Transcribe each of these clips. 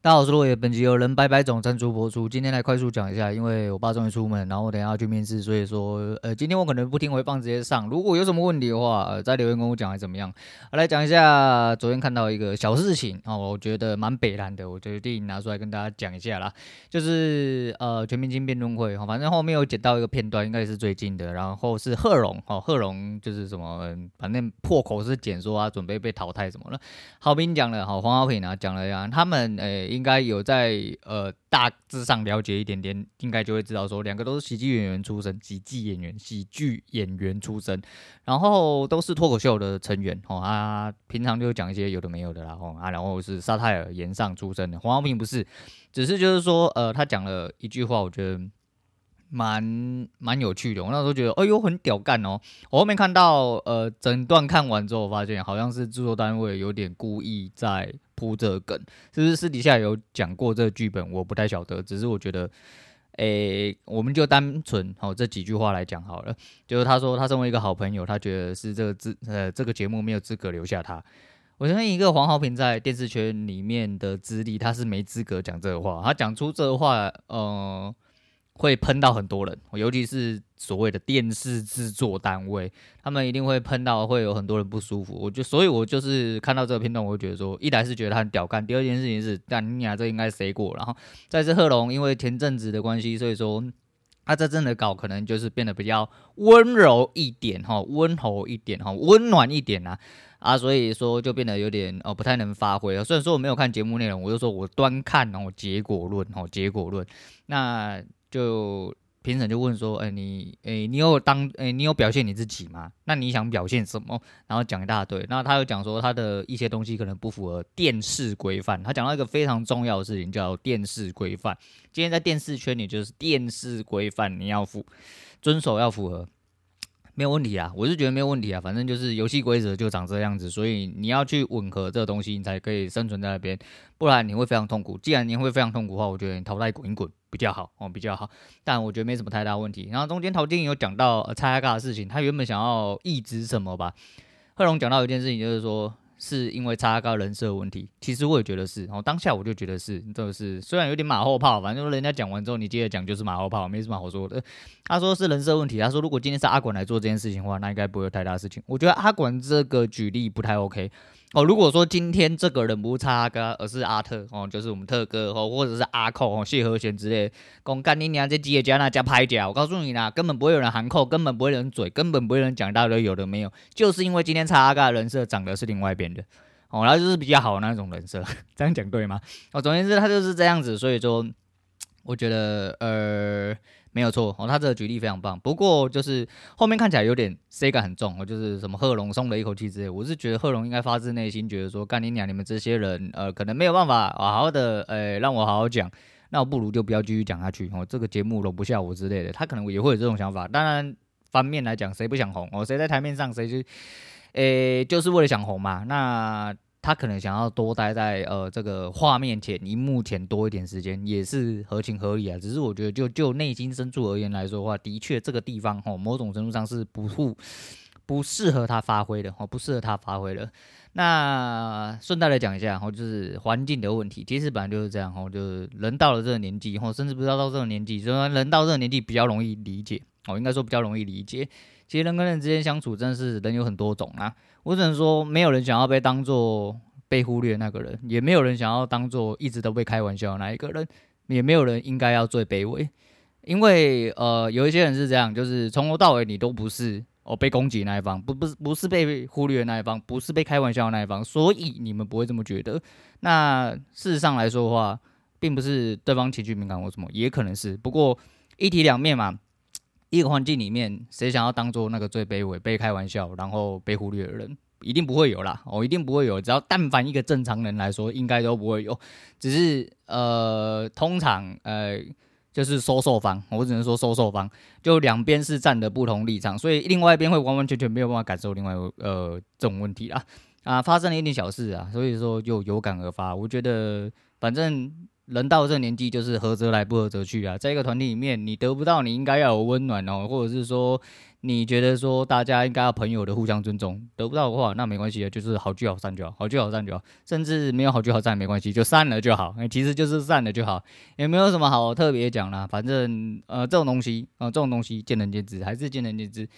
大家好，我是落叶。本集由人白白总赞助播出。今天来快速讲一下，因为我爸终于出门，然后我等下要去面试，所以说，呃，今天我可能不听回放，直接上。如果有什么问题的话，呃，在留言跟我讲，还怎么样？来讲一下昨天看到一个小事情哦，我觉得蛮北烂的，我决定拿出来跟大家讲一下啦。就是呃，全明星辩论会，反正后面有剪到一个片段，应该是最近的。然后是贺龙，哦，贺龙就是什么，反正破口是剪说啊准备被淘汰什么了。豪平讲了，好，黄豪平啊讲了呀，他们诶、应该有在。呃，大致上了解一点点，应该就会知道说，两个都是喜剧演员出身，喜剧演员，喜剧演员出身，然后都是脱口秀的成员哦。啊，平常就讲一些有的没有的啦，哦啊，然后是沙泰尔岩上出身的，黄豪平不是，只是就是说，呃，他讲了一句话，我觉得。蛮蛮有趣的，我那时候觉得，哎呦，很屌干哦！我后面看到，呃，整段看完之后，发现好像是制作单位有点故意在铺这个梗，是不是私底下有讲过这个剧本？我不太晓得，只是我觉得，诶，我们就单纯好这几句话来讲好了。就是他说，他身为一个好朋友，他觉得是这个资呃这个节目没有资格留下他。我相信一个黄浩平在电视圈里面的资历，他是没资格讲这个话。他讲出这个话，呃。会喷到很多人，尤其是所谓的电视制作单位，他们一定会喷到，会有很多人不舒服。我就，所以我就是看到这个片段，我就觉得说，一来是觉得他很屌干，第二件事情是，但你俩这应该谁过？然后再是贺龙，因为前阵子的关系，所以说他这阵的稿可能就是变得比较温柔一点哈，温柔一点哈，温暖一点啊，啊，所以说就变得有点哦不太能发挥了。虽然说我没有看节目内容，我就说我端看哦结果论哦结果论那。就评审就问说，哎、你，哎、你有当，哎、你有表现你自己吗？那你想表现什么？然后讲一大堆。那他又讲说，他的一些东西可能不符合电视规范。他讲到一个非常重要的事情，叫电视规范。今天在电视圈里，就是电视规范，你要符遵守，要符合。没有问题啊，我是觉得没有问题啊，反正就是游戏规则就长这样子，所以你要去吻合这个东西，你才可以生存在那边，不然你会非常痛苦。既然你会非常痛苦的话，我觉得你淘汰滚一滚比较好哦，比较好。但我觉得没什么太大问题。然后中间陶晶莹有讲到呃蔡阿嘎的事情，他原本想要抑制什么吧？贺龙讲到一件事情，就是说。是因为差高人设问题，其实我也觉得是。然后当下我就觉得是，就是虽然有点马后炮，反正人家讲完之后，你接着讲就是马后炮，没什么好说的。他说是人设问题，他说如果今天是阿管来做这件事情的话，那应该不会有太大事情。我觉得阿管这个举例不太 OK。哦，如果说今天这个人不是阿哥，而是阿特哦，就是我们特哥哦，或者是阿扣哦，谢和弦之类，公干你娘这吉野家那家拍假，我告诉你啦，根本不会有人喊扣，根本不会有人嘴，根本不会有人讲一大堆有的没有，就是因为今天差阿哥的人设长得是另外一边的哦，然后就是比较好的那种人设，这样讲对吗？哦，总而言之他就是这样子，所以说我觉得呃。没有错哦，他这个举例非常棒。不过就是后面看起来有点 C 感很重哦，就是什么贺龙松了一口气之类。我是觉得贺龙应该发自内心觉得说，干你娘，你们这些人呃，可能没有办法好好的呃，让我好好讲，那我不如就不要继续讲下去哦。这个节目容不下我之类的，他可能也会有这种想法。当然，反面来讲，谁不想红哦？谁在台面上，谁就诶，就是为了想红嘛。那。他可能想要多待在呃这个画面前、荧幕前多一点时间，也是合情合理啊。只是我觉得就，就内心深处而言来说的话，的确这个地方吼，某种程度上是不不不适合他发挥的哦，不适合他发挥的。那顺带来讲一下吼，就是环境的问题，其实本来就是这样吼，就是人到了这个年纪吼，甚至不知道到这个年纪，就说人到这个年纪比较容易理解哦，应该说比较容易理解。其实人跟人之间相处，真的是人有很多种啊。我只能说，没有人想要被当做被忽略的那个人，也没有人想要当做一直都被开玩笑的那一个人，也没有人应该要最卑微。因为呃，有一些人是这样，就是从头到尾你都不是哦被攻击那一方，不不是不是被忽略的那一方，不是被开玩笑的那一方，所以你们不会这么觉得。那事实上来说的话，并不是对方情绪敏感或什么，也可能是。不过一体两面嘛。一个环境里面，谁想要当做那个最卑微、被开玩笑，然后被忽略的人，一定不会有啦。哦，一定不会有。只要但凡一个正常人来说，应该都不会有。只是呃，通常呃，就是收受方，我只能说收受方，就两边是站的不同立场，所以另外一边会完完全全没有办法感受另外呃这种问题啦。啊，发生了一点小事啊，所以说就有感而发。我觉得反正。人到这年纪，就是合则来，不合则去啊。在一个团体里面，你得不到你应该要有温暖哦，或者是说你觉得说大家应该要朋友的互相尊重，得不到的话，那没关系啊，就是好聚好散就好，好聚好散就好，甚至没有好聚好散也没关系，就散了就好。其实就是散了就好，也没有什么好特别讲啦。反正呃，这种东西啊、呃，这种东西见仁见智，还是见仁见智。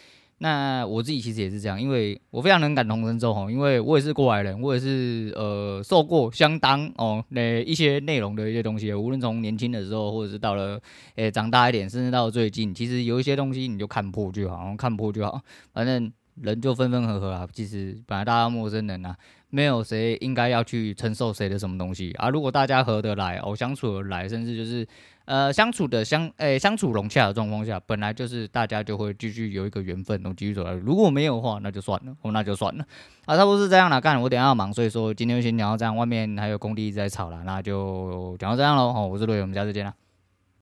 那我自己其实也是这样，因为我非常能感同身受哈，因为我也是过来人，我也是呃受过相当哦那一些内容的一些东西，无论从年轻的时候，或者是到了诶、长大一点，甚至到最近，其实有一些东西你就看破就好，看破就好，反正人就分分合合啊，其实本来大家陌生人啊，没有谁应该要去承受谁的什么东西啊，如果大家合得来哦，相处得来，甚至就是。呃，相处的相，诶、相处融洽的状况下，本来就是大家就会继续有一个缘分，能继续走来。如果没有的话，那就算了，哦，那就算了。啊，差不多是这样了。干，我等下要忙，所以说今天先聊到这样。外面还有工地一直在吵了，那就讲到这样喽。好，我是陆伟，我们下次见啦。